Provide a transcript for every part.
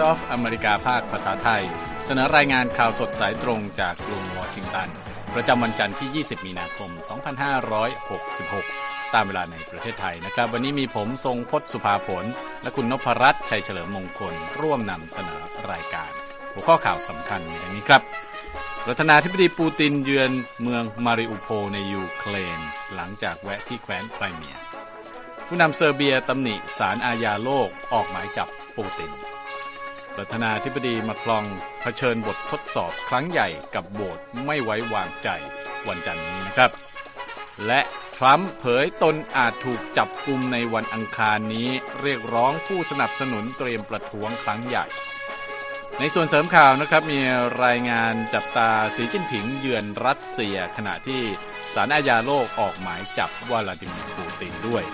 Voice of อเมริกาภาคภาษาไทย เสนอรายงานข่าวสดสายตรงจากกรุงวอชิงตัน ประจำวันจันทร์ที่ 20 มีนาคม 2566 ตามเวลาในประเทศไทยนะครับ วันนี้มีผมทรงพศสุภาผล และคุณนพรัตน์ชัยเฉลิมมงคล ร่วมนำเสนอรายการ หัวข้อข่าวสำคัญมีดังนี้ครับประธานาธิบดีปูตินเยือนเมืองมาริอุโพในยูเครน หลังจากแวะที่แคว้นไครเมีย ผู้นำเซอร์เบียตำหนิสารอาญาโลกออกหมายจับปูติน ประธานาธิบดีมาคลองเผชิญบททดสอบครั้งใหญ่กับโหวตไม่ไว้วางใจวันจันทร์นี้นะครับ และทรัมป์เผยตนอาจถูกจับกลุมในวันอังคารนี้เรียกร้องผู้สนับสนุนเตรียมประท้วงครั้งใหญ่ ในส่วนเสริมข่าวนะครับมีรายงานจับตาสีจิ้นผิงเยือนรัสเซีย ขณะที่สารอาญาโลกออกหมายจับวลาดิมีร์ปูตินด้วย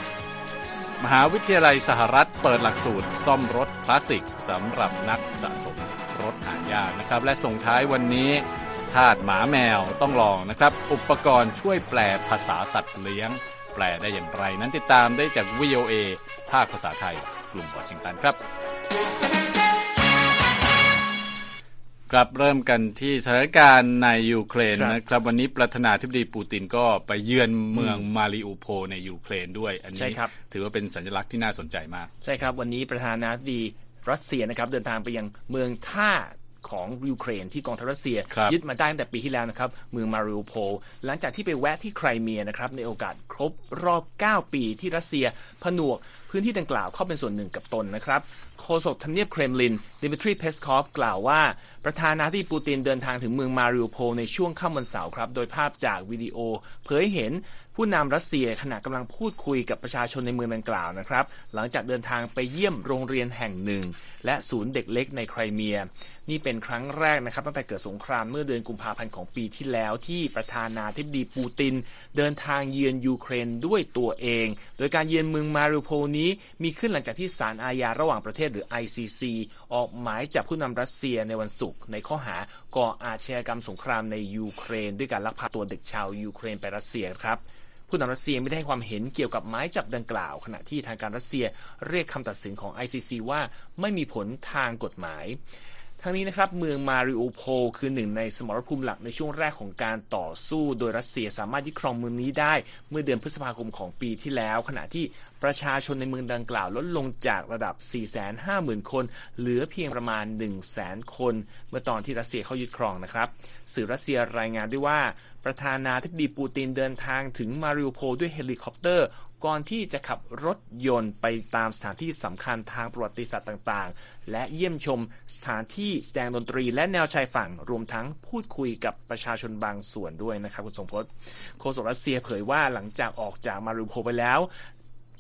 มหาวิทยาลัยสหรัฐเปิดหลักสูตร ซ่อมรถคลาสสิกสำหรับนักสะสมรถหายากนะครับ และส่งท้ายวันนี้ทาสหมาแมวต้องลองนะครับ อุปกรณ์ช่วยแปลภาษาสัตว์เลี้ยง แปลได้อย่างไร นั้นติดตามได้จาก VOA ภาคภาษาไทยกลุ่มวอชิงตันครับ ครับเริ่มกันที่สถานการณ์ในยูเครนครับนะครับ วันนี้ประธานาธิบดีปูตินก็ไปเยือนเมืองมาริอูโพในยูเครนด้วย อันใช่นี้ครับถือว่าเป็นสัญลักษณ์ที่น่าสนใจมาก ใช่ครับ วันนี้ประธานาธิบดีรัสเซียนะครับเดินทางไปยังเมืองท่าของยูเครนที่กองทัพรัสเซียครับยึดมาได้ตั้งแต่ปีที่แล้วนะครับเมืองมาริอุโพลหลังจากที่ไปแวะที่ไครเมียนะครับในโอกาสครบรอบ 9 ปีที่รัสเซียผนวก พื้นที่ดังกล่าวเข้าเป็นส่วนหนึ่งกับตนนะครับ โฆษกทำเนียบเครมลินดิมิทรีเพสคอฟกล่าวว่า ประธานาธิบดีปูตินเดินทางถึงเมืองมาริอุโพลในช่วงค่ำวันเสาร์ครับ โดยภาพจากวิดีโอ เผยเห็นผู้นำรัสเซียขณะกำลังพูดคุยกับประชาชนในเมืองดังกล่าวนะครับ หลังจากเดินทางไปเยี่ยมโรงเรียนแห่งหนึ่ง และศูนย์เด็กเล็กในไครเมีย นี่เป็นครั้งแรกนะครับ ตั้งแต่เกิดสงครามเมื่อเดือนกุมภาพันธ์ของปีที่แล้วที่ประธานาธิบดีปูติน เดินทางเยือนยูเครนด้วยตัวเอง โดยการเยือนเมืองมาริอูโพลนี้มีขึ้นหลังจากที่ศาลอาญาระหว่างประเทศหรือ ICC ออกหมายจับผู้นำรัสเซียในวันศุกร์ในข้อหาก่ออาชญากรรมสงครามในยูเครน ด้วยการลักพาตัวเด็กชาวยูเครนไปรัสเซียครับผู้นำรัสเซียไม่ได้ให้ความเห็นเกี่ยวกับหมายจับดังกล่าว ขณะที่ทางการรัสเซียเรียกคำตัดสินของ ICC ว่าไม่มีผลทางกฎหมาย ทั้งนี้นะครับเมืองมาริโอโพลคือหนึ่งในสมรภูมิหลักในช่วงแรกของการต่อสู้ โดยรัสเซียสามารถยึดครองเมืองนี้ได้ เมื่อเดือนพฤษภาคมของปีที่แล้ว ขณะที่ประชาชนในเมืองดังกล่าวลดลงจากระดับ 450,000 คน เหลือเพียงประมาณ 100,000 คน เมื่อตอนที่รัสเซียเข้ายึดครองนะครับ สื่อรัสเซียรายงานด้วยว่าประธานาธิบดีปูตินเดินทางถึงมาริโอโพลด้วยเฮลิคอปเตอร์ ก่อนที่จะขับรถยนต์ไปตามสถานที่สำคัญทางประวัติศาสตร์ต่างๆ และเยี่ยมชมสถานที่แสดงดนตรีและแนวชายฝั่ง รวมทั้งพูดคุยกับประชาชนบางส่วนด้วยนะครับคุณสมพศโฆษกรัสเซียเผยว่าหลังจากออกจากมาริโอโพลไปแล้ว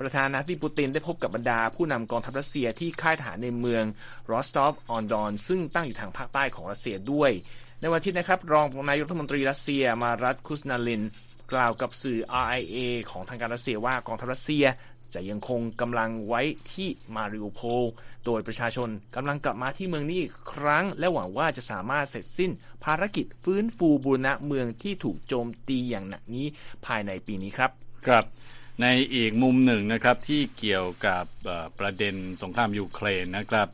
ประธานาธิบดีปูตินได้พบกับบรรดาผู้นำกองทัพรัสเซียที่ค่ายทหารในเมืองรอสตอฟออนดอนซึ่งตั้งอยู่ทางภาคใต้ของรัสเซียด้วย ในวันที่นะครับ รองนายกรัฐมนตรีรัสเซียมารัตคุสนุลลิน กล่าวกับสื่อ RIA ของทางการรัสเซียว่ากองทัพรัสเซียจะยังคงกำลังไว้ที่มาริโอโพลโดยประชาชนกำลังกลับมาที่เมืองนี้อีกครั้ง และหวังว่าจะสามารถเสร็จสิ้นภารกิจฟื้นฟูบูรณะเมืองที่ถูกโจมตีอย่างหนักนี้ภายในปีนี้ครับ ครับ ในอีกมุมหนึ่งนะครับที่เกี่ยวกับประเด็นสงครามยูเครนนะครับ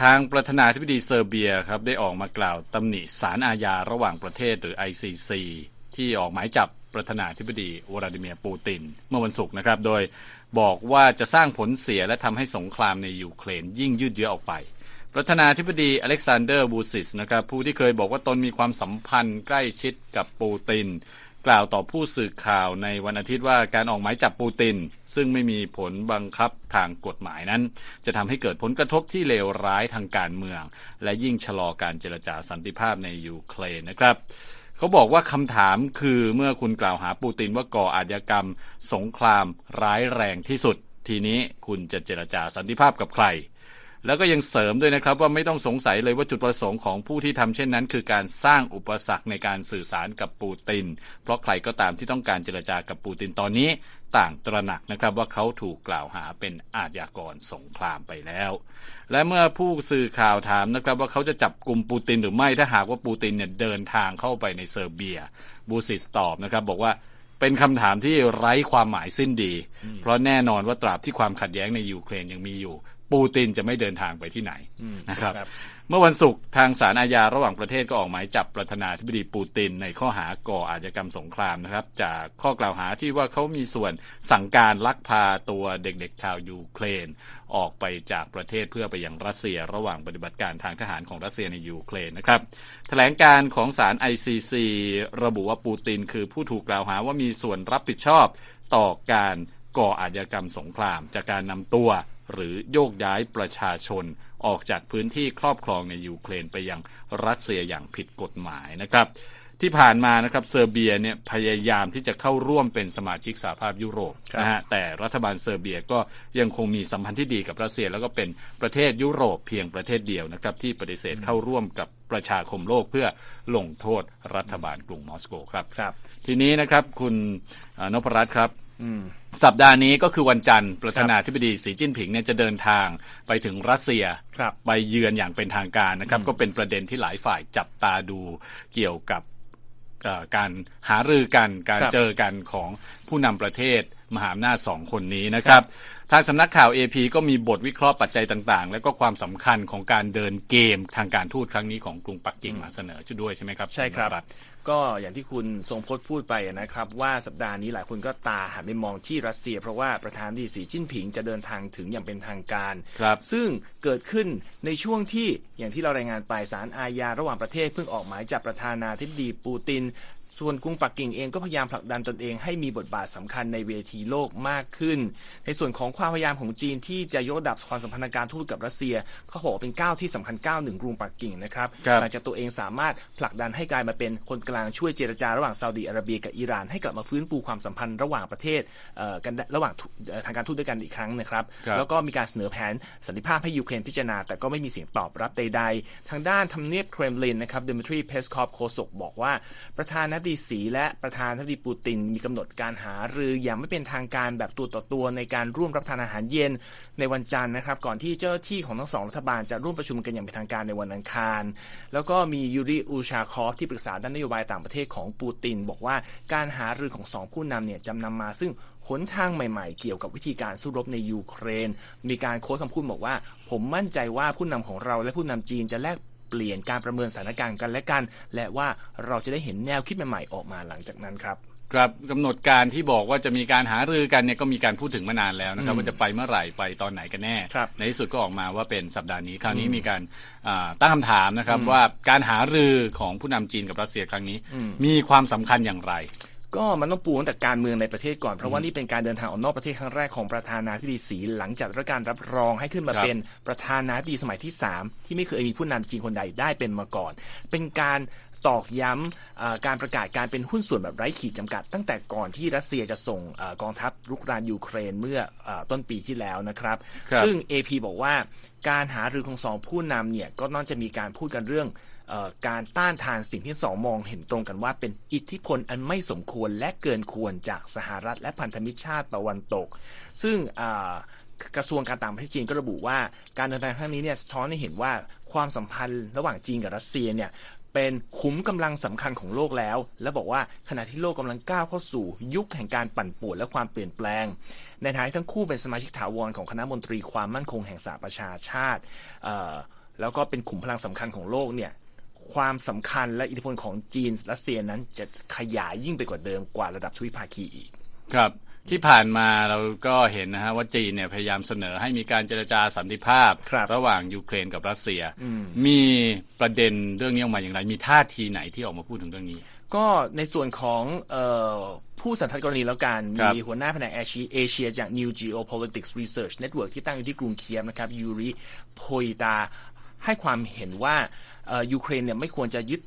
ทางประธานาธิบดีเซอร์เบียครับได้ออกมากล่าวตำหนิศาลอาญาระหว่างประเทศหรือ ICC ที่ออกหมายจับ ประธานาธิบดีวลาดิเมียร์ปูติน เมื่อวันศุกร์นะครับ โดยบอกว่าจะสร้างผลเสียและทำให้สงครามในยูเครนยิ่งยืดเยื้อออกไป ประธานาธิบดีอเล็กซานเดอร์วูซิชนะครับผู้ที่เคยบอกว่าตนมีความสัมพันธ์ใกล้ชิดกับปูติน กล่าวต่อผู้สื่อข่าวในวันอาทิตย์ว่าการออกหมายจับปูติน ซึ่งไม่มีผลบังคับทางกฎหมายนั้น จะทำให้เกิดผลกระทบที่เลวร้ายทางการเมือง และยิ่งชะลอการเจรจาสันติภาพในยูเครนนะครับ เขาบอกว่าคำถามคือเมื่อคุณกล่าวหาปูตินว่าก่ออาชญากรรม สงครามร้ายแรงที่สุด ทีนี้คุณจะเจรจาสันติภาพกับใคร แล้วก็ยังเสริมด้วยนะครับว่าไม่ต้องสงสัยเลยว่าจุดประสงค์ของผู้ที่ทำเช่นนั้น คือการสร้างอุปสรรคในการสื่อสารกับปูติน เพราะใครก็ตามที่ต้องการเจรจากับปูตินตอนนี้ ต่างตระหนักนะครับว่าเขาถูกกล่าวหาเป็นอาชญากรสงครามไปแล้ว และเมื่อผู้สื่อข่าวถามนะครับว่าเขาจะจับกลุ่มปูตินหรือไม่ถ้าหากว่าปูตินเนี่ยเดินทางเข้าไปในเซอร์เบีย บูซิสตอบนะครับบอกว่าเป็นคำถามที่ไร้ความหมายสิ้นดี เพราะแน่นอนว่าตราบที่ความขัดแย้งในยูเครนยังมีอยู่ ปูตินจะไม่เดินทางไปที่ไหนนะครับครับเมื่อวันศุกร์ทางศาลอาญาระหว่างประเทศก็ออกหมายจับประธานาธิบดีปูติน ในข้อหาก่ออาชญากรรมสงครามนะครับ จากข้อกล่าวหาที่ว่าเขามีส่วนสั่งการลักพาตัวเด็กๆชาวยูเครน ออกไปจากประเทศเพื่อไปยังรัสเซีย ระหว่างปฏิบัติการทางทหารของรัสเซียในยูเครนนะครับแถลงการณ์ของศาล ICC ระบุว่าปูติน คือผู้ถูกกล่าวหาว่ามีส่วนรับผิดชอบต่อการก่ออาชญากรรมสงคราม จากการนำตัวหรือโยกย้ายประชาชนออกจากพื้นที่ครอบครองในยูเครนไปยังรัสเซียอย่างผิดกฎหมายนะครับ ที่ผ่านมานะครับเซอร์เบียเนี่ยพยายามที่จะเข้าร่วมเป็นสมาชิกสหภาพยุโรปครับนะฮะแต่รัฐบาลเซอร์เบียก็ยังคงมีสัมพันธ์ที่ดีกับรัสเซีย แล้วก็เป็นประเทศยุโรปเพียงประเทศเดียวนะครับที่ปฏิเสธเข้าร่วมกับประชาคมโลกเพื่อลงโทษรัฐบาลกรุงมอสโกครับครับ ทีนี้นะครับคุณเอ่อนพรัตน์ครับสัปดาห์นี้ก็คือวันจันทร์ประธานาธิบดีสีจิ้นผิงเนี่ยจะเดินทางไปถึงรัสเซียครับไปเยือนอย่างเป็นทางการนะครับ ก็เป็นประเด็นที่หลายฝ่ายจับตาดูเกี่ยวกับเอ่อ การหารือกันการครับเจอกันของผู้นำประเทศมหาอำนาจสองคนนี้นะครับ ทางสำนักข่าว AP ก็มีบทวิเคราะห์ปัจจัยต่างๆ และก็ความสำคัญของการเดินเกมทางการทูตครั้งนี้ของกรุงปักกิ่งมาเสนอช่วยด้วยใช่ไหมครับ ใช่ครับณรัฐก็อย่างที่คุณทรงพจน์พูดไปนะครับว่าสัปดาห์นี้หลายคนก็ตาหันไปมองที่รัสเซีย เพราะว่าประธานาธิบดีสีจิ้นผิงจะเดินทางถึงอย่างเป็นทางการครับซึ่งเกิดขึ้นในช่วงที่อย่างที่เรารายงานไปศาลอาญาระหว่างประเทศเพิ่งออกหมายจับประธานาธิบดีปูติน ส่วนกรุงปักกิ่งเองก็พยายามผลักดันตนเองให้มีบทบาทสำคัญในเวทีโลกมากขึ้น ในส่วนของความพยายามของจีนที่จะยกระดับความสัมพันธ์ทางการทูตกับรัสเซียเขาบอกว่าเป็นก้าวที่สำคัญก้าวหนึ่งกรุงปักกิ่งนะครับครับหลังจากตัวเองสามารถผลักดันให้กลายมาเป็นคนกลางช่วยเจรจาระหว่างซาอุดิอาระเบียกับอิหร่านให้กลับมาฟื้นฟูความสัมพันธ์ระหว่างประเทศเอ่อกันได้ระหว่างทูเอ่อทางการทูตด้วยกันอีกครั้งนะครับครับ แล้วก็มีการเสนอแผนสันติภาพให้ยูเครนพิจารณา แต่ก็ไม่มีเสียงตอบรับใด ๆ ทางด้านทำเนียบเครมลินนะครับเดมิทรีเพสคอฟโฆษกบอกว่าประธานาธิบดีสีและประธานาธิบดีปูตินมีกำหนดการหารืออย่างไม่เป็นทางการแบบตัวต่อตัวในการร่วมรับประทานอาหารเย็นในวันจันทร์นะครับ ก่อนที่เจ้าที่ของทั้งสองรัฐบาลจะร่วมประชุมกันอย่างเป็นทางการในวันอังคาร แล้วก็มียูริอูชาคอฟที่ปรึกษาด้านนโยบายต่างประเทศของปูติน บอกว่าการหารือของสองผู้นำเนี่ยจำนำมาซึ่งหนทางใหม่ๆ เกี่ยวกับวิธีการสู้รบในยูเครน มีการโค้ดคำพูดบอกว่า ผมมั่นใจว่าผู้นำของเราและผู้นำจีนจะแลก เปลี่ยนการประเมินสถานการณ์กันและกัน และว่าเราจะได้เห็นแนวคิดใหม่ๆออกมาหลังจากนั้นครับครับกำหนดการที่บอกว่าจะมีการหารือกันเนี่ยก็มีการพูดถึงมานานแล้วนะครับว่าจะไปเมื่อไหร่ไปตอนไหนกันแน่ครับในที่สุดก็ออกมาว่าเป็นสัปดาห์นี้ คราวนี้มีการอ่าตั้งคำถามนะครับว่าการหารือของผู้นำจีนกับรัสเซียครั้งนี้ มีความสำคัญอย่างไร ก็มันต้องปูตั้งแต่การเมืองในประเทศก่อน เพราะว่านี่เป็นการเดินทางออกนอกประเทศครั้งแรกของประธานาธิบดีสีหลังจากได้รับการรับรองให้ขึ้นมาครับเป็นประธานาธิบดีสมัยที่ 3 ที่ไม่เคยมีผู้นำจีนคนใดได้เป็นมาก่อน เป็นการตอกย้ำอ่าการประกาศการเป็นหุ้นส่วนแบบไร้ขีดจำกัด ตั้งแต่ก่อนที่รัสเซียจะส่งอากองทัพรุกรานยูเครนเมื่ออาต้นปีที่แล้วนะครับครับซึ่ง AP บอกว่าการหารือของสองผู้นำเนี่ยก็น่าจะมีการพูดกันเรื่องเออ การต้านทานสิ่งที่สองมองเห็นตรงกันว่าเป็นอิทธิพลอันไม่สมควรและเกินควรจากสหรัฐและพันธมิตรชาติตะวันตก ซึ่งกระทรวงการต่างประเทศจีนก็ระบุว่าการเดินทางครั้งนี้เนี่ยสะท้อนให้เห็นว่าความสัมพันธ์ระหว่างจีนกับรัสเซียเนี่ยเป็นขุมกำลังสำคัญของโลกแล้ว และบอกว่าขณะที่โลกกำลังก้าวเข้าสู่ยุคแห่งการปั่นป่วนและความเปลี่ยนแปลง ในทางที่ทั้งคู่เป็นสมาชิกถาวรของคณะมนตรีความมั่นคงแห่งสหประชาชาติแล้วก็เป็นขุมพลังสำคัญของโลกเนี่ย ความสำคัญและอิทธิพลของจีนรัสเซียนั้นจะขยายยิ่งไปกว่าเดิมกว่าระดับทวิภาคีอีก ครับที่ผ่านมาเราก็เห็นนะฮะว่าจีนเนี่ยพยายามเสนอให้มีการเจรจาสันติภาพครับระหว่างยูเครนกับรัสเซีย มีประเด็นเรื่องนี้ออกมาอย่างไร มีท่าทีไหนที่ออกมาพูดถึงเรื่องนี้ ก็ในส่วนของเออผู้สันทัดกรณีแล้วกันครับมีหัวหน้าแผนกเอเชียเอเชียจาก New Geopolitics Research Network ที่ตั้งอยู่ที่กรุงเคียฟนะครับยูริโพยตา ให้ความเห็นว่าเอ่อยูเครนเนี่ยไม่ควรจะยึด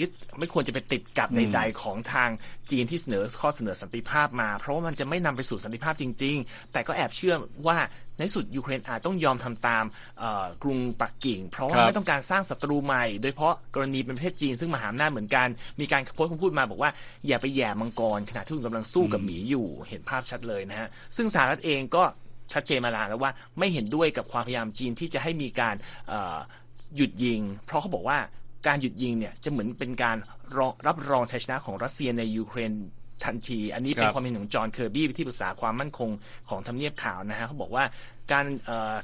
ยึดไม่ควรจะไปติดกับใดๆของทางจีนที่เสนอข้อเสนอสันติภาพมา เพราะว่ามันจะไม่นำไปสู่สันติภาพจริง ๆ แต่ก็แอบเชื่อว่าในที่สุดยูเครนอาจต้องยอมทำตามเอ่อกรุงปักกิ่ง เพราะว่าครับไม่ต้องการสร้างศัตรูใหม่ โดยเฉพาะกรณีเป็นประเทศจีนซึ่งมหาอำนาจเหมือนกัน มีการโพสต์คำพูดมาบอกว่าอย่าไปแย่มังกรขณะที่คุณกำลังสู้กับหมีอยู่เห็นภาพชัดเลยนะฮะซึ่งสหรัฐเองก็ ชัดเจนมานานแล้วว่าไม่เห็นด้วยกับความพยายามจีนที่จะให้มีการเอ่อหยุดยิง เพราะเขาบอกว่าการหยุดยิงเนี่ยจะเหมือนเป็นการรองรับรองชัยชนะของรัสเซียในยูเครนทันที อันนี้เป็นครับความเห็นของจอห์นเคอร์บี้ที่ปรึกษาความมั่นคงของทำเนียบขาวนะฮะเขาบอกว่าการเอ่อ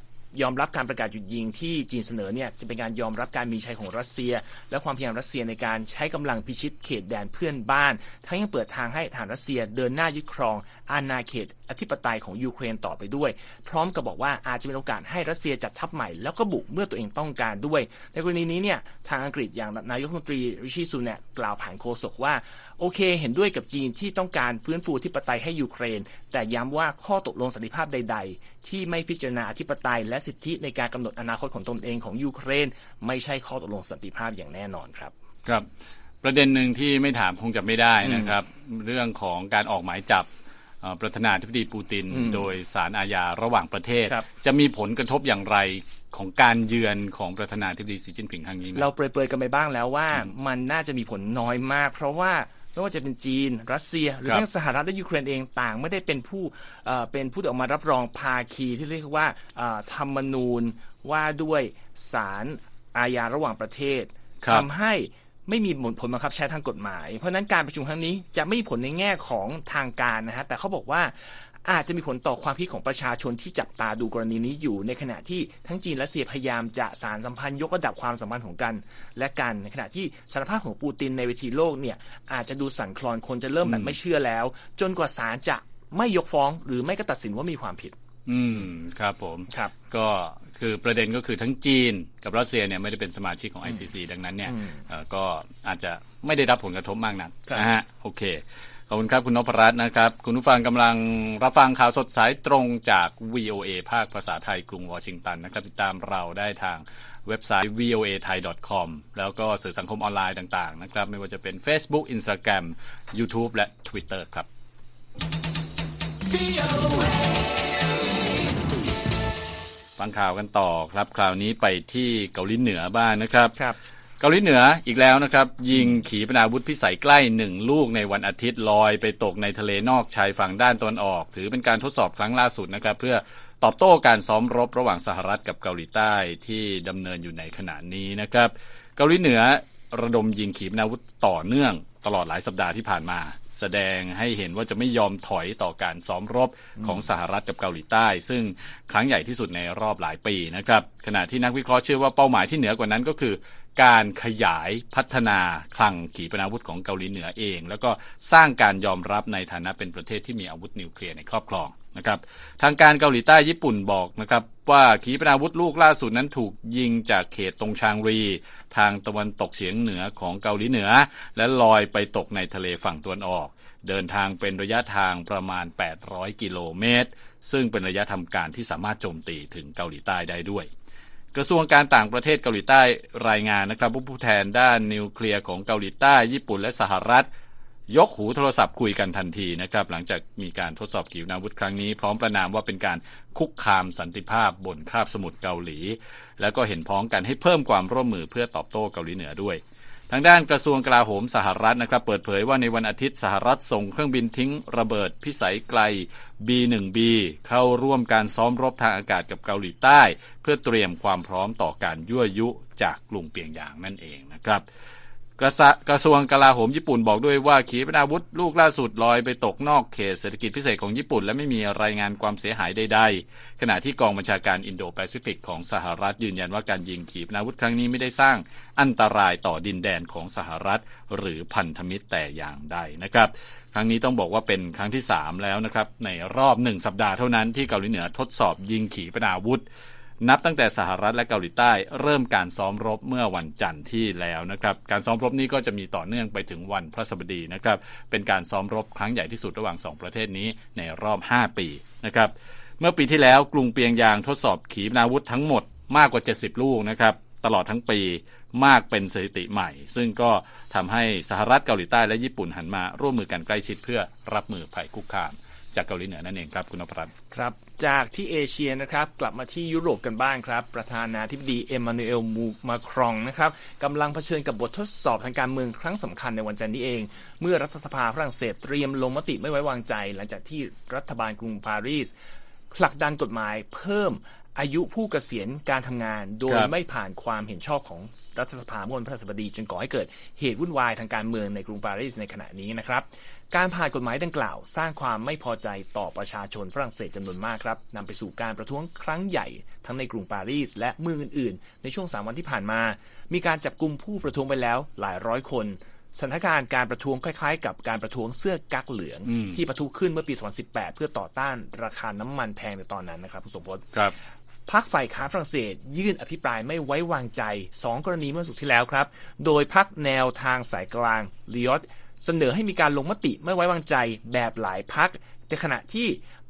ยอมรับการประกาศหยุดยิงที่จีนเสนอเนี่ยจะเป็นการยอมรับการมีชัยของรัสเซีย และความพยายามรัสเซียในการใช้กำลังพิชิตเขตแดนเพื่อนบ้าน ทั้งยังเปิดทางให้ทหารรัสเซียเดินหน้ายึดครอง อาณาเขตอธิปไตยของยูเครนต่อไปด้วย พร้อมกับบอกว่าอาจจะเป็นโอกาสให้รัสเซียจัดทัพใหม่แล้วก็บุกเมื่อตัวเองต้องการด้วย ในกรณีนี้เนี่ยทางอังกฤษอย่างนายกรัฐมนตรีริชิซูนัคกล่าวผ่านโฆษกว่า โอเค เห็นด้วยกับจีนที่ต้องการฟื้นฟูอธิปไตยให้ยูเครน แต่ย้ำว่าข้อตกลงสันติภาพใด ๆ ที่ไม่พิจารณาอธิปไตย และสิทธิในการกำหนดอนาคตของตนเองของยูเครน ไม่ใช่ข้อตกลงสันติภาพอย่างแน่นอนครับ ครับประเด็นหนึ่งที่ไม่ถามคงจะไม่ได้นะครับ เรื่องของการออกหมายจับประธานาธิบดีปูติน โดยสารอาญาระหว่างประเทศ จะมีผลกระทบอย่างไรของการเยือนของประธานาธิบดีสีจิ้นผิงครั้งนี้ เราเปรยๆกันไปบ้างแล้วว่ามันน่าจะมีผลน้อยมาก เพราะว่า ไม่ว่าจะเป็นจีน รัสเซีย หรือแม้สหรัฐและยูเครนเองต่างไม่ได้เป็นผู้เป็นผู้ที่ออกมารับรองภาคีที่เรียกว่าธรรมนูญว่าด้วยสารอาญาระหว่างประเทศทำให้ไม่มีผลบังคับใช้ทางกฎหมาย เพราะนั้นการประชุมครั้งนี้จะไม่มีผลในแง่ของทางการนะฮะแต่เขาบอกว่า อาจจะมีผลต่อความคิดของประชาชนที่จับตาดูกรณีนี้อยู่ ในขณะที่ทั้งจีนและเซียพยายามจะสารสัมพันธ์ยกระดับความสัมพันธ์ของกัน และกันในขณะที่สารภาพของปูตินในเวทีโลกเนี่ยอาจจะดูสั่นคลอนคนจะเริ่มแบบไม่เชื่อแล้ว จนกว่าศาลจะไม่ยกฟ้อง หรือไม่ก็ตัดสินว่ามีความผิด อืมครับผมครับ ก็คือประเด็นก็คือทั้งจีนกับรัสเซียเนี่ยไม่ได้เป็นสมาชิกของ ICC ดังนั้นเนี่ยก็อาจจะไม่ได้รับผลกระทบมากนักนะฮะโอเค ขอบคุณครับคุณนพรัตน์นะครับ คุณผู้ฟังกำลังรับฟังข่าวสดสายตรงจาก VOA ภาคภาษาไทยกรุงวอชิงตันนะครับติดตามเราได้ทางเว็บไซต์ voa thai com แล้วก็สื่อสังคมออนไลน์ต่างๆนะครับ ไม่ว่าจะเป็น Facebook Instagram YouTube และ Twitter ครับ ฟังข่าวกันต่อครับ คราวนี้ไปที่เกาหลีเหนือบ้างนะครับครับ เกาหลีเหนืออีกแล้วนะครับ ยิงขีปนาวุธพิสัยใกล้หนึ่งลูกในวันอาทิตย์ลอยไปตกในทะเลนอกชายฝั่งด้านตะวันออก ถือเป็นการทดสอบครั้งล่าสุดนะครับ เพื่อตอบโต้การซ้อมรบระหว่างสหรัฐกับเกาหลีใต้ที่ดำเนินอยู่ในขณะนี้นะครับ เกาหลีเหนือระดมยิงขีปนาวุธต่อเนื่องตลอดหลายสัปดาห์ที่ผ่านมา แสดงให้เห็นว่าจะไม่ยอมถอยต่อการซ้อมรบของสหรัฐกับเกาหลีใต้ ซึ่งครั้งใหญ่ที่สุดในรอบหลายปีนะครับขณะที่นักวิเคราะห์เชื่อว่าเป้าหมายที่เหนือกว่านั้นก็คือ การขยายพัฒนาคลังขีปนาวุธของเกาหลีเหนือเอง แล้วก็สร้างการยอมรับในฐานะเป็นประเทศที่มีอาวุธนิวเคลียร์ในครอบครองนะครับทางการเกาหลีใต้ญี่ปุ่นบอกนะครับว่าขีปนาวุธลูกล่าสุดนั้นถูกยิงจากเขตตรงชางรี ทางตะวันตกเฉียงเหนือของเกาหลีเหนือ และลอยไปตกในทะเลฝั่งตะวันออก เดินทางเป็นระยะทางประมาณ 800 กิโลเมตร ซึ่งเป็นระยะทำการที่สามารถโจมตีถึงเกาหลีใต้ได้ด้วย กระทรวงการต่างประเทศเกาหลีใต้รายงานนะครับผู้แทนด้านนิวเคลียร์ของเกาหลีใต้ ญี่ปุ่นและสหรัฐ ยกหูโทรศัพท์คุยกันทันทีนะครับหลังจากมีการทดสอบขีปนาวุธครั้งนี้ พร้อมประนามว่าเป็นการคุกคามสันติภาพบนคาบสมุทรเกาหลี แล้วก็เห็นพ้องกันให้เพิ่มความร่วมมือเพื่อตอบโต้เกาหลีเหนือด้วย ทางด้านกระทรวงกลาโหมสหรัฐนะครับเปิดเผยว่าในวันอาทิตย์สหรัฐส่งเครื่องบินทิ้งระเบิดพิสัยไกล B1B เข้าร่วมการซ้อมรบทางอากาศกับเกาหลีใต้ เพื่อเตรียมความพร้อมต่อการยั่วยุจากกลุ่มเปียงยางนั่นเองนะครับ กระกระทรวงกลาโหมญี่ปุ่นบอกด้วยว่าขีปนาวุธลูกล่าสุดลอยไปตกนอกเขตเศรษฐกิจพิเศษของญี่ปุ่น และไม่มีรายงานความเสียหายใดๆ ขณะที่กองบัญชาการอินโดแปซิฟิกของสหรัฐยืนยันว่าการยิงขีปนาวุธครั้งนี้ไม่ได้สร้างอันตรายต่อดินแดนของสหรัฐ หรือพันธมิตรแต่อย่างใดนะครับครั้งนี้ต้องบอกว่าเป็นครั้งที่ 3 แล้วนะครับในรอบหนึ่งสัปดาห์เท่านั้นที่เกาหลีเหนือทดสอบยิงขีปนาวุธ นับตั้งแต่สหรัฐและเกาหลีใต้ เริ่มการซ้อมรบเมื่อวันจันทร์ที่แล้วนะครับ การซ้อมรบนี้ก็จะมีต่อเนื่องไปถึงวันพฤหัสบดีนะครับ เป็นการซ้อมรบครั้งใหญ่ที่สุดระหว่าง 2 ประเทศนี้ในรอบ 5 ปีนะครับ เมื่อปีที่แล้วกรุงเปียงยางทดสอบขีปนาวุธทั้งหมดมากกว่า 70 ลูกนะครับ ตลอดทั้งปีมากเป็นสถิติใหม่ ซึ่งก็ทำให้สหรัฐเกาหลีใต้และญี่ปุ่นหันมาร่วมมือกันใกล้ชิดเพื่อรับมือภัยคุกคาม จากเกาหลีเหนือนั่นเองครับคุณนพรัตน์ครับจากที่เอเชียนะครับกลับมาที่ยุโรปกันบ้างครับ ประธานาธิบดีเอ็มมานูเอลมูมาครองนะครับกำลังเผชิญกับบททดสอบทางการเมืองครั้งสำคัญในวันจันทร์นี้เอง เมื่อรัฐสภาฝรั่งเศสเตรียมลงมติไม่ไว้วางใจ หลังจากที่รัฐบาลกรุงปารีสผลักดันกฎหมายเพิ่ม อายุผู้เกษียณการทำงาน โดยครับไม่ผ่านความเห็นชอบของรัฐสภาเมื่อวันพฤหัสบดี จนก่อให้เกิดเหตุวุ่นวายทางการเมืองในกรุงปารีสในขณะนี้นะครับ การผ่านกฎหมายดังกล่าว สร้างความไม่พอใจต่อประชาชนฝรั่งเศสจำนวนมากครับนำไปสู่การประท้วงครั้งใหญ่ทั้งในกรุงปารีสและเมืองอื่นๆ ในช่วง3วันที่ผ่านมา มีการจับกลุ่มผู้ประท้วงไปแล้วหลายร้อยคนสถานการณ์การประท้วงคล้ายๆ กับการประท้วงเสื้อกั๊กเหลือง ที่ประทุขึ้นเมื่อปี 2018 เพื่อต่อต้านราคาน้ำมันแพงในตอนนั้นนะครับคุณสมพศครับ พรรคฝ่ายค้านฝรั่งเศส ยื่นอภิปรายไม่ไว้วางใจ 2 กรณีเมื่อสุดที่แล้วครับ โดยพรรคแนวทางสายกลางลีออตเสนอให้มีการลงมติไม่ไว้วางใจแบบหลายพรรคแต่ขณะที่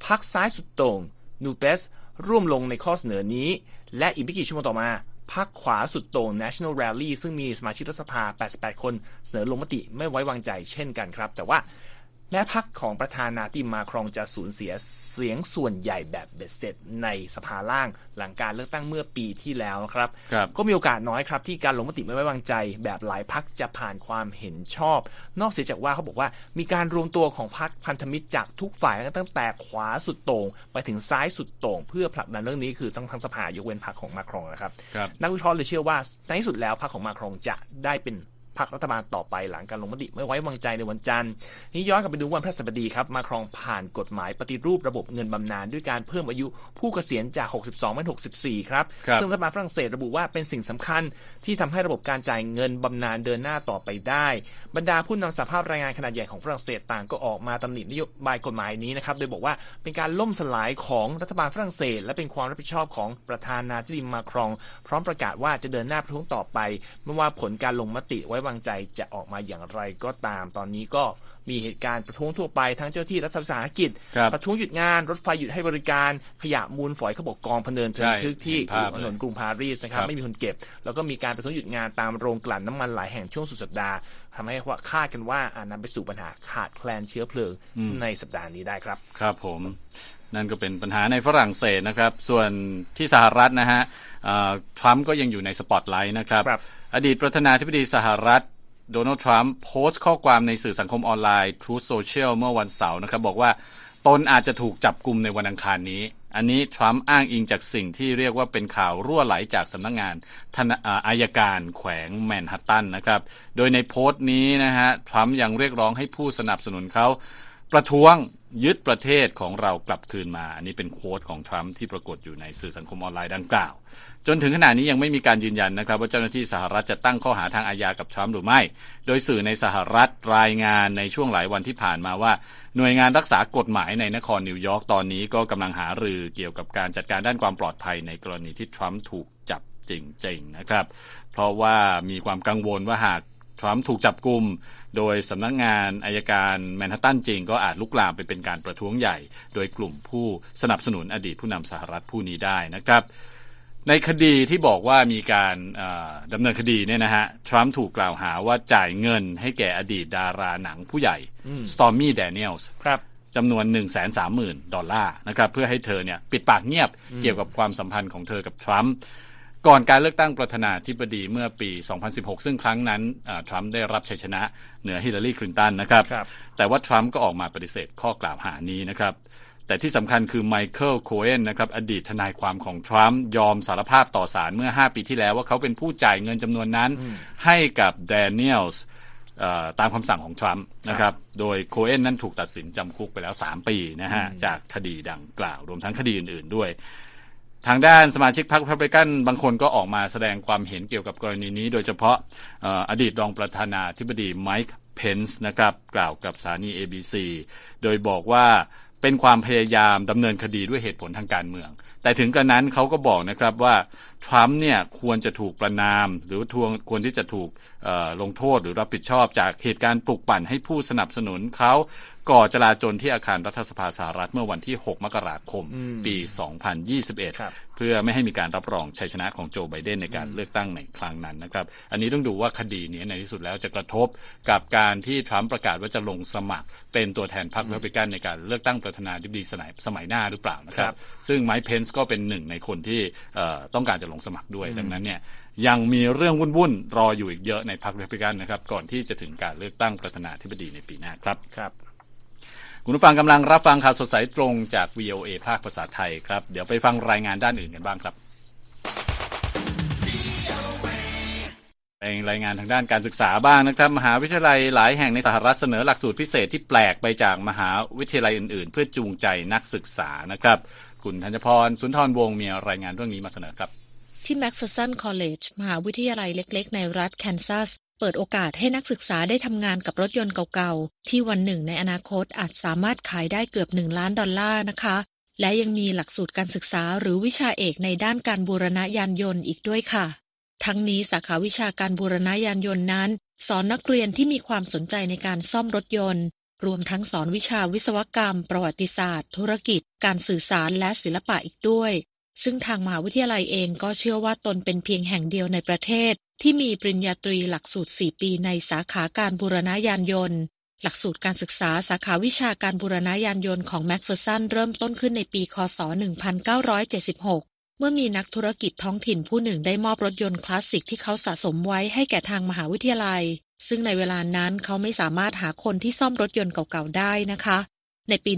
พรรคซ้ายสุดโต่งนูเปสร่วมลงในข้อเสนอนี้ และอีกไม่กี่ชั่วโมงต่อมาพรรคขวาสุดโต่ง National Rally ซึ่งมีสมาชิกรัฐสภา 88 คน เสนอลงมติไม่ไว้วางใจเช่นกันครับ แต่ว่า แม้พรรคของประธานาธิบดีมาครองจะสูญเสียเสียงส่วนใหญ่แบบเบ็ดเสร็จในสภาล่างหลังการเลือกตั้งเมื่อปีที่แล้วนะครับครับก็มีโอกาสน้อยครับ ที่การลงมติไม่ไว้วางใจ แบบหลายพักจะผ่านความเห็นชอบ นอกเสียจากว่าเขาบอกว่ามีการรวมตัวของพรรคพันธมิตรจากทุกฝ่ายตั้งแต่ขวาสุดโต่งไปถึงซ้ายสุดโต่งเพื่อผลักดันเรื่องนี้คือทั้งทั้งสภายกเว้นพรรคของมาครองนะครับครับนักวิเคราะห์เลยเชื่อว่าในที่สุดแล้วพรรคของมาครองจะได้เป็น พรรครัฐบาลต่อไปหลังการลงมติไม่ไว้วางใจในวันจันทร์นี่ย้อนกลับไปดูวันพฤหัสบดีครับมาครองผ่านกฎหมายปฏิรูประบบเงินบำนาญด้วยการเพิ่มอายุผู้เกษียณจาก 62เป็น64 ครับครับซึ่งรัฐบาลฝรั่งเศสระบุว่าเป็นสิ่งสำคัญที่ทำให้ระบบการจ่ายเงินบำนาญเดินหน้าต่อไปได้ บรรดาผู้นำสหภาพแรงงานขนาดใหญ่ของฝรั่งเศสต่างก็ออกมาตำหนินโยบายกฎหมายนี้นะครับ โดยบอกว่าเป็นการล่มสลายของรัฐบาลฝรั่งเศส และเป็นความรับผิดชอบของประธานาธิบดีมาครอง พร้อมประกาศว่าจะเดินหน้าประท้วงต่อไปไม่ว่าผลการลงมติไว้วางใจจะออกมาอย่างไรก็ตาม ตอนนี้ก็มีเหตุการณ์ประท้วงทั่วไปทั้งเจ้าที่รัฐวิสาหกิจครับประท้วงหยุดงาน รถไฟหยุดให้บริการขยะมูลฝอยเขาบอกกองพะเนินใช่ทึกที่เห็นภาพถนนกรุงปารีสนะครับครับไม่มีคนเก็บ แล้วก็มีการประท้วงหยุดงานตามโรงกลั่นน้ำมันหลายแห่งช่วงสุดสัปดาห์ทำให้ว่าคาดกันว่าอาจนำไปสู่ปัญหาขาดแคลนเชื้อเพลิงในสัปดาห์นี้ได้ครับ ครับผม นั่นก็เป็นปัญหาในฝรั่งเศสนะครับ ส่วนที่สหรัฐนะฮะเอ่อทรัมป์ก็ยังอยู่ในสปอตไลท์นะครับครับ อดีตประธานาธิบดีสหรัฐโดนัลด์ทรัมป์โพสต์ข้อความในสื่อสังคมออนไลน์ Truth Social เมื่อวันเสาร์นะครับ บอกว่าตนอาจจะถูกจับกลุ่มในวันอังคารนี้ อันนี้ทรัมป์อ้างอิงจากสิ่งที่เรียกว่าเป็นข่าวรั่วไหลจากสำนักงานธนอายการแขวงแมนฮัตตันนะครับ โดยในโพสต์นี้นะฮะทรัมป์ยังเรียกร้องให้ผู้สนับสนุนเขาประท้วงยึดประเทศของเรากลับคืนมา อันนี้เป็น quote ของทรัมป์ที่ปรากฏอยู่ในสื่อสังคมออนไลน์ดังกล่าว จนถึงขณะนี้ยังไม่มีการยืนยันนะครับ ว่าเจ้าหน้าที่สหรัฐจะตั้งข้อหาทางอาญากับทรัมป์หรือไม่ โดยสื่อในสหรัฐรายงานในช่วงหลายวันที่ผ่านมาว่า หน่วยงานรักษากฎหมายในนครนิวยอร์กตอนนี้ก็กำลังหารือเกี่ยวกับการจัดการด้านความปลอดภัยในกรณีที่ทรัมป์ถูกจับจริงๆนะครับ เพราะว่ามีความกังวลว่าหากทรัมป์ถูกจับกลุ่มโดยสำนักงานอายการแมนฮัตตันจริงก็อาจลุกลามไปเป็นการประท้วงใหญ่ โดยกลุ่มผู้สนับสนุนอดีตผู้นำสหรัฐผู้นี้ได้นะครับ ในคดีที่บอกว่ามีการเอ่อดำเนินคดีเนี่ยนะฮะ ทรัมป์ถูกกล่าวหาว่าจ่ายเงินให้แก่อดีตดาราหนังผู้ใหญ่สตอมมี่แดเนียลส์ครับจำนวน 1 3 0 0 0 0 ดอลลาร์นะครับ เพื่อให้เธอเนี่ยปิดปากเงียบเกี่ยวกับความสัมพันธ์ของเธอกับทรัมป์ก่อนการเลือกตั้งประธานาธิบดีเมื่อปี 2016 ซึ่งครั้งนั้นอ่าทรัมป์ได้รับชัยชนะเหนือฮิลลารีคลินตันนะครับครับแต่ว่าทรัมป์ก็ออกมาปฏิเสธข้อกล่าวหานี้นะครับ แต่ที่สำคัญคือไมเคิลโคเอนนะครับอดีตทนายความของทรัมป์ยอมสารภาพต่อศาลเมื่อ 5 ปีที่แล้วว่าเขาเป็นผู้จ่ายเงินจำนวนนั้นให้กับแดเนียลส์เอ่อตามคำสั่งของทรัมป์นะครับ โดยโคเอนนั้นถูกตัดสินจำคุกไปแล้ว 3 ปีนะฮะ จากคดีดังกล่าว รวมทั้งคดีอื่น ๆด้วย ทางด้านสมาชิกพรรค r พ b ลิกันบางคนก็ออกมาแสดงความเห็นเกี่ยวกับกรณีนี้ โดยเฉพาะเอ่ออดีตรองประธานาธิบดีไมค์เพนส์นะครับ กล่าวกับสถานี ABC โดยบอกว่า เป็นความพยายามดำเนินคดีด้วยเหตุผลทางการเมือง แต่ถึงกระนั้นเขาก็บอกนะครับว่าทรัมป์เนี่ยควรจะถูกประนาม หรือทวงควรที่จะถูกลงโทษหรือรับผิดชอบจากเหตุการณ์ปลุกปั่นให้ผู้สนับสนุนเขา ก่อจลาจลที่อาคารรัฐสภาสหรัฐเมื่อวันที่ 6 มกราคม ปี 2021ครับเพื่อไม่ให้มีการรับรองชัยชนะของโจไบเดนในการเลือกตั้งในครั้งนั้นนะครับ อันนี้ต้องดูว่าคดีนี้ในที่สุดแล้วจะกระทบกับการที่ทรัมป์ประกาศว่าจะลงสมัคร เป็นตัวแทนพรรครีพับลิกันในการเลือกตั้งประธานาธิบดีสมัยสมัยหน้าหรือเปล่านะครัครับบซึ่งไมค์เพนส์ก็เป็นหนึ่งในคนที่เอ่อต้องการจะลงสมัครด้วยดังนั้นเนี่ยยังมีเรื่องวุ่นๆรออยู่อีกเยอะในพรรครีพับลิกันนะครับก่อนที่จะถึงการเลือกตั้งประธานาธิบดีในปีหน้าครับครับ คุณผู้ฟังกำลังรับฟังข่าวสดสายตรงจาก VOA ภาคภาษาไทยครับ เดี๋ยวไปฟังรายงานด้านอื่นกันบ้างครับเป็นรายงานทางด้านการศึกษาบ้างนะครับ มหาวิทยาลัยหลายแห่งในสหรัฐเสนอหลักสูตรพิเศษที่แปลกไปจากมหาวิทยาลัยอื่นๆ เพื่อจูงใจนักศึกษานะครับ คุณธัญพรสุนทรวงศ์มีรายงานเรื่องนี้มาเสนอครับ ที่ Macpherson College มหาวิทยาลัยเล็ก ๆ ในรัฐแคนซัส เปิดโอกาสให้นักศึกษาได้ทำงานกับรถยนต์เก่าๆ ที่วันหนึ่งในอนาคตอาจสามารถขายได้เกือบ1ล้านดอลลาร์นะคะ และยังมีหลักสูตรการศึกษาหรือวิชาเอกในด้านการบูรณะยานยนต์อีกด้วยค่ะ ทั้งนี้สาขาวิชาการบูรณะยานยนต์นั้น สอนนักเรียนที่มีความสนใจในการซ่อมรถยนต์ รวมทั้งสอนวิชาวิศวกรรม ประวัติศาสตร์ ธุรกิจ การสื่อสารและศิลปะอีกด้วย ซึ่งทางมหาวิทยาลัยเองก็เชื่อว่าตนเป็นเพียงแห่งเดียวในประเทศ ที่มีปริญญาตรีหลักสูตร 4 ปีในสาขาการบูรณะยานยนต์ หลักสูตรการศึกษาสาขาวิชาการบูรณะยานยนต์ของแมคเฟอร์สันเริ่มต้นขึ้นในปี คศ 1976เมื่อมีนักธุรกิจท้องถิ่นผู้หนึ่งได้มอบรถยนต์คลาสสิกที่เขาสะสมไว้ให้แก่ทางมหาวิทยาลัย ซึ่งในเวลานั้นเขาไม่สามารถหาคนที่ซ่อมรถยนต์เก่าๆได้นะคะ ในปี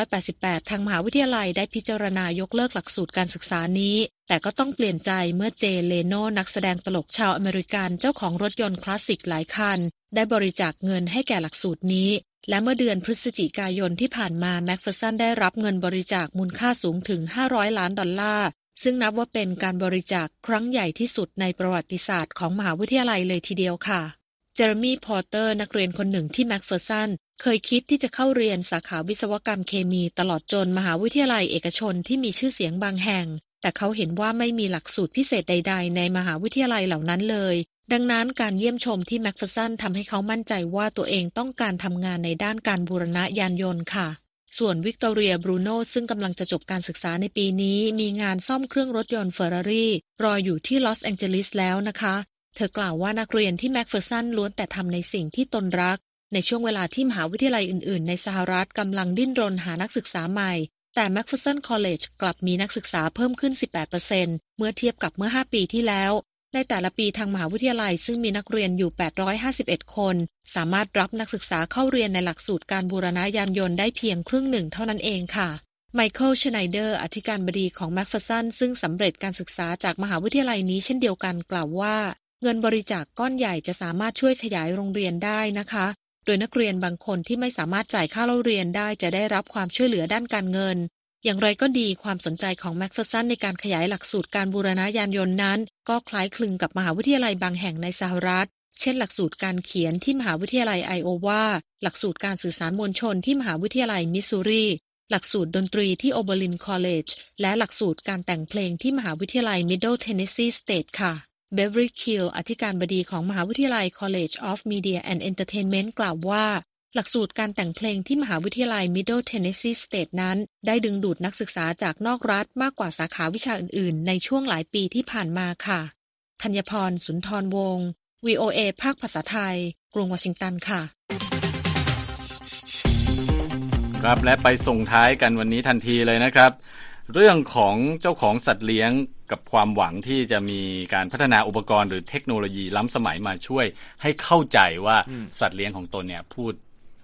1988 ทางมหาวิทยาลัยได้พิจารณายกเลิกหลักสูตรการศึกษานี้ แต่ก็ต้องเปลี่ยนใจเมื่อเจ เลโนนักแสดงตลกชาวอเมริกันเจ้าของรถยนต์คลาสสิกหลายคัน ได้บริจาคเงินให้แก่หลักสูตรนี้ และเมื่อเดือนพฤศจิกายนที่ผ่านมาแม็กเฟอร์สันได้รับเงินบริจาคมูลค่าสูงถึง 500 ล้านดอลลาร์ ซึ่งนับว่าเป็นการบริจาคครั้งใหญ่ที่สุดในประวัติศาสตร์ของมหาวิทยาลัยเลยทีเดียวค่ะ เจอร์มี่พอร์เตอร์นักเรียนคนหนึ่งที่แม็กเฟอร์สันเคยคิดที่จะเข้าเรียนสาขาวิศวกรรมเคมีตลอดจนมหาวิทยาลัยเอกชนที่มีชื่อเสียงบางแห่ง แต่เขาเห็นว่าไม่มีหลักสูตรพิเศษใด ๆ ในมหาวิทยาลัยเหล่านั้นเลย ดังนั้นการเยี่ยมชมที่แม็กเฟอร์สันทำให้เขามั่นใจว่าตัวเองต้องการทำงานในด้านการบูรณะยานยนต์ค่ะส่วนวิกตอเรียบรูโน่ซึ่งกำลังจะจบการศึกษาในปีนี้ มีงานซ่อมเครื่องรถยนต์เฟอร์รารี่รออยู่ที่ลอสแองเจลิสแล้วนะคะ เธอกล่าวว่านักเรียนที่แม็กเฟอร์สันล้วนแต่ทำในสิ่งที่ตนรัก ในช่วงเวลาที่มหาวิทยาลัยอื่น ๆ ในสหรัฐกำลังดิ้นรนหานักศึกษาใหม่ แต่ McPherson College กลับมีนักศึกษาเพิ่มขึ้น 18%เมื่อเทียบกับเมื่อ 5 ปีที่แล้ว ในแต่ละปีทางมหาวิทยาลัยซึ่งมีนักเรียนอยู่ 851 คน สามารถรับนักศึกษาเข้าเรียนในหลักสูตรการบูรณะยานยนต์ได้เพียงครึ่งหนึ่งเท่านั้นเองค่ะไมเคิลชไนเดอร์ อธิการบดีของ Macpherson ซึ่งสำเร็จการศึกษาจากมหาวิทยาลัยนี้เช่นเดียวกันกล่าวว่า เงินบริจาคก้อนใหญ่จะสามารถช่วยขยายโรงเรียนได้นะคะ โดยนักเรียนบางคนที่ไม่สามารถจ่ายค่าเล่าเรียนได้จะได้รับความช่วยเหลือด้านการเงิน อย่างไรก็ดีความสนใจของแม็กเฟอร์สันในการขยายหลักสูตรการบูรณะยานยนต์นั้น ก็คล้ายคลึงกับมหาวิทยาลัยบางแห่งในสหรัฐ เช่น หลักสูตรการเขียนที่มหาวิทยาลัยไอโอวา หลักสูตรการสื่อสารมวลชนที่มหาวิทยาลัยมิสซูรี หลักสูตรดนตรีที่ Oberlin College และหลักสูตรการแต่งเพลงที่มหาวิทยาลัย Middle Tennessee State ค่ะ เบเวอรี่คีลอธิการบดีของมหาวิทยาลัย College of Media and Entertainment กล่าวว่า หลักสูตรการแต่งเพลงที่มหาวิทยาลัย Middle Tennessee State นั้น ได้ดึงดูดนักศึกษาจากนอกรัฐมากกว่าสาขาวิชาอื่น ๆ ในช่วงหลายปีที่ผ่านมาค่ะธัญพร สุนทรวงศ์ VOA ภาคภาษาไทย กรุงวอชิงตันค่ะครับและไปส่งท้ายกันวันนี้ทันทีเลยนะครับ เรื่องของเจ้าของสัตว์เลี้ยง กับความหวังที่จะมีการพัฒนาอุปกรณ์หรือเทคโนโลยีล้ำสมัยมาช่วยให้เข้าใจว่าสัตว์เลี้ยงของตนเนี่ยพูด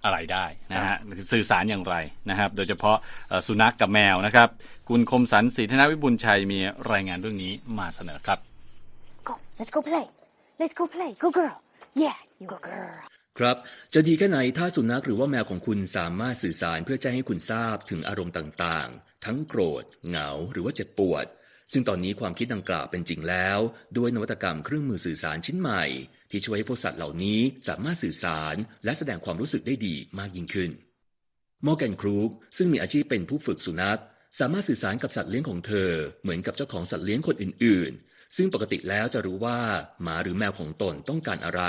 อะไรได้นะฮะสื่อสารอย่างไรนะครับ โดยเฉพาะเอ่อสุนัขกกับแมวนะครับ คุณคมสันศรีธนวิบุญชัยมีรายงานเรื่องนี้มาเสนอครับ Go, let's go play. Let's go play. Go girl. Yeah, you go girl. ครับจะดีแค่ไหนถ้าสุนัขหรือว่าแมวของคุณสามารถสื่อสารเพื่อแจ้งให้คุณทราบถึงอารมณ์ต่างๆ ทั้งโกรธ เหงาหรือว่าเจ็บปวด ซึ่งตอนนี้ความคิดดังกล่าวเป็นจริงแล้ว ด้วยนวัตกรรมเครื่องมือสื่อสารชิ้นใหม่ ที่ช่วยให้พวกสัตว์เหล่านี้สามารถสื่อสาร และแสดงความรู้สึกได้ดีมากยิ่งขึ้นมอร์แกนครูกซึ่งมีอาชีพเป็นผู้ฝึกสุนัข สามารถสื่อสารกับสัตว์เลี้ยงของเธอ เหมือนกับเจ้าของสัตว์เลี้ยงคนอื่น ๆ ซึ่งปกติแล้วจะรู้ว่าหมาหรือแมวของตนต้องการอะไร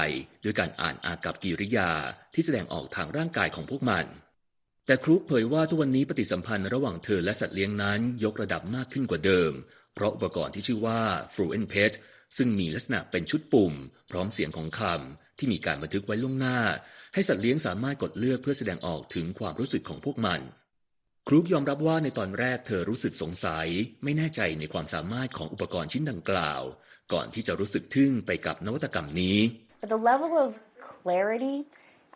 ด้วยการอ่านอากับกิริยาที่แสดงออกทางร่างกายของพวกมัน แต่ครูกเผยว่าทุกวันนี้ปฏิสัมพันธ์ระหว่างเธอและสัตว์เลี้ยงนั้นยกระดับมากขึ้นกว่าเดิมเพราะอุปกรณ์ที่ชื่อว่า Fluent Pet ซึ่งมีลักษณะเป็นชุดปุ่ม พร้อมเสียงของคำที่มีการบันทึกไว้ล่วงหน้า ให้สัตว์เลี้ยงสามารถกดเลือกเพื่อแสดงออกถึงความรู้สึกของพวกมัน ครูกยอมรับว่าในตอนแรกเธอรู้สึกสงสัย ไม่แน่ใจในความสามารถของอุปกรณ์ชิ้นดังกล่าว ก่อนที่จะรู้สึกทึ่งไปกับนวัตกรรมนี้ But the level of clarity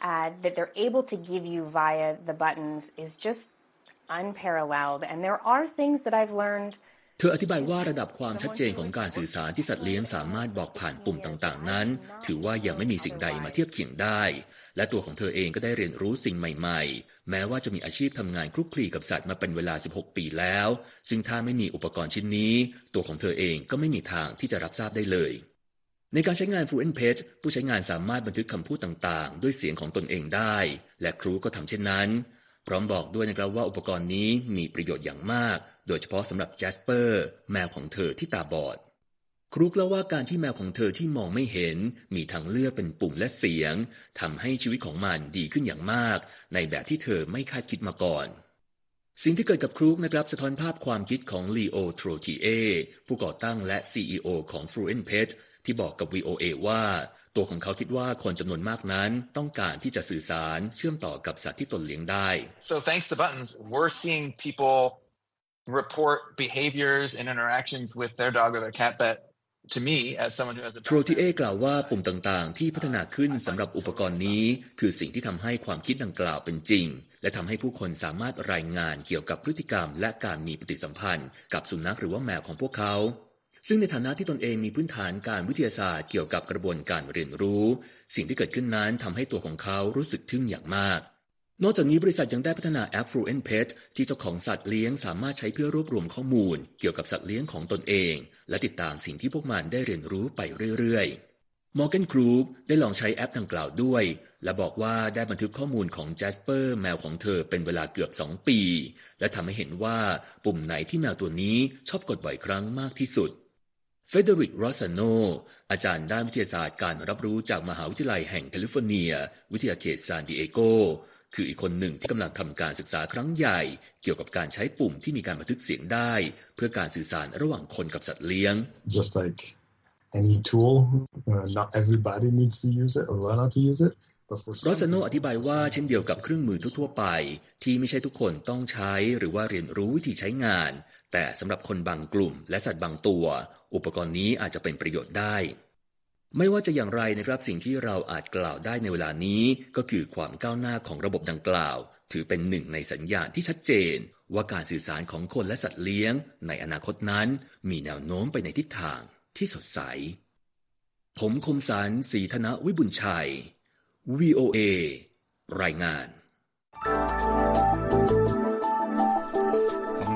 uh, that they're able to give you via the buttons is just unparalleled. And there are things that I've learned. เธออธิบายว่าระดับความชัดเจนของการสื่อสารที่สัตว์เลี้ยงสามารถบอกผ่านปุ่มต่างๆ นั้น ถือว่ายังไม่มีสิ่งใดมาเทียบเคียงได้ และตัวของเธอเองก็ได้เรียนรู้สิ่งใหม่ๆ แม้ว่าจะมีอาชีพทำงานคลุกคลีกับสัตว์มาเป็นเวลา 16 ปีแล้ว ซึ่งถ้าไม่มีอุปกรณ์ชิ้นนี้ ตัวของเธอเองก็ไม่มีทางที่จะรับทราบได้เลย ในการใช้งาน Fluent Page ผู้ใช้งานสามารถบันทึกคำพูดต่างๆ ด้วยเสียงของตนเองได้ และครูก็ทำเช่นนั้น พร้อมบอกด้วยนะครับว่าอุปกรณ์นี้มีประโยชน์อย่างมาก โดยเฉพาะสำหรับแจสเปอร์แมวของเธอที่ตาบอด ครูกเล่าว่าการที่แมวของเธอที่มองไม่เห็น มีทางเลือกเป็นปุ่มและเสียงทำให้ชีวิตของมันดีขึ้นอย่างมาก ในแบบที่เธอไม่คาดคิดมาก่อน สิ่งที่เกิดกับครูกนะครับสะท้อนภาพความคิดของลีโอโทรทีเอผู้ก่อตั้งและ CEO ของ Fluent Page ที่บอกกับ VOA ว่าตัวของเขาคิดว่าคนจำนวนมากนั้นต้องการที่จะสื่อสารเชื่อมต่อกับสัตว์ที่ตนเลี้ยงได้ So thanks to buttons, we're seeing people report behaviors and interactions with their dog or their cat that to me as someone who has a โทรทีเอกล่าวว่าปุ่มต่างๆ ที่พัฒนาขึ้นสำหรับอุปกรณ์นี้ คือสิ่งที่ทำให้ความคิดดังกล่าวเป็นจริง และทำให้ผู้คนสามารถรายงานเกี่ยวกับพฤติกรรม และการมีปฏิสัมพันธ์ กับสุนัขหรือว่าแมวของพวกเขา ซึ่งในฐานะที่ตนเองมีพื้นฐานการวิทยาศาสตร์เกี่ยวกับกระบวนการเรียนรู้ สิ่งที่เกิดขึ้นนั้นทำให้ตัวของเขารู้สึกทึ่งอย่างมาก นอกจากนี้บริษัทยังได้พัฒนาแอป Fluent Pet ที่เจ้าของสัตว์เลี้ยงสามารถใช้เพื่อรวบรวมข้อมูล เกี่ยวกับสัตว์เลี้ยงของตนเอง และติดตามสิ่งที่พวกมันได้เรียนรู้ไปเรื่อยๆ Morgan c r o o ได้ลองใช้แอปดังกล่าวด้วย และบอกว่าได้บันทึกข้อมูลของ Jasper แมวของเธอเป็นเวลาเกือบ 2 ปี และทำให้เห็นว่าปุ่มไหนที่แมวตัวนี้ชอบกดบ่อยครั้งมากที่สุดเฟเดริกรอสซาโน อาจารย์ด้านวิทยาศาสตร์การรับรู้จากมหาวิทยาลัยแห่งแคลิฟอร์เนีย วิทยาเขตซานดิเอโก คืออีกคนหนึ่งที่กำลังทำการศึกษาครั้งใหญ่ เกี่ยวกับการใช้ปุ่มที่มีการบันทึกเสียงได้ เพื่อการสื่อสารระหว่างคนกับสัตว์เลี้ยง just like any tool, uh, not everybody needs to use it or learn how to use it. But for รอ some สซาโน people, อธิบายว่าเช่นเดียวกับเครื่องมือทั่วๆไป ที่ไม่ใช่ทุกคนต้องใช้หรือว่าเรียนรู้วิธีใช้งาน แต่สำหรับคนบางกลุ่มและสัตว์บางตัว อุปกรณ์นี้อาจจะเป็นประโยชน์ได้ ไม่ว่าจะอย่างไรนะครับสิ่งที่เราอาจกล่าวได้ในเวลานี้ก็คือความก้าวหน้าของระบบดังกล่าว ถือเป็นหนึ่งในสัญญาณที่ชัดเจน ว่าการสื่อสารของคนและสัตว์เลี้ยง ในอนาคตนั้น มีแนวโน้มไปในทิศทางที่สดใส ผมคมสารสีธนวิบุญชัย VOA รายงาน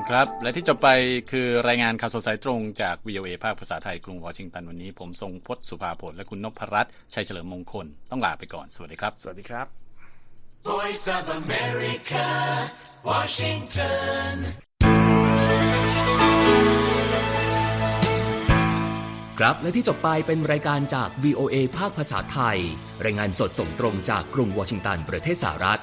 คุณครับ และที่จบไปคือรายงานข่าวสดสายตรงจาก VOA ภาคภาษาไทยกรุงวอชิงตันวันนี้ ผมทรงพจน์สุภาผลและคุณนพรัตน์ชัยเฉลิมมงคล ต้องลาไปก่อน สวัสดีครับ สวัสดีครับ Voice of America, Washington. ครับ และที่จบไปเป็นรายการจาก VOA ภาคภาษาไทย รายงานสดส่งตรงจากกรุงวอชิงตันประเทศสหรัฐ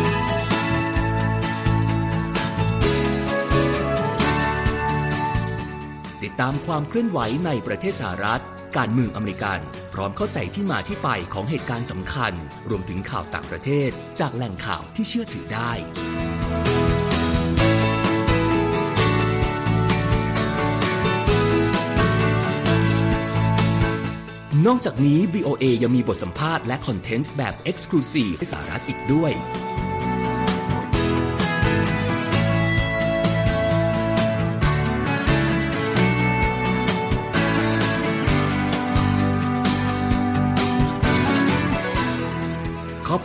ติดตามความเคลื่อนไหวในประเทศสหรัฐ การเมืองอเมริกัน พร้อมเข้าใจที่มาที่ไปของเหตุการณ์สำคัญ รวมถึงข่าวต่างประเทศ จากแหล่งข่าวที่เชื่อถือได้นอกจากนี้ VOA ยังมีบทสัมภาษณ์และคอนเทนต์แบบ Exclusive ให้สหรัฐอีกด้วย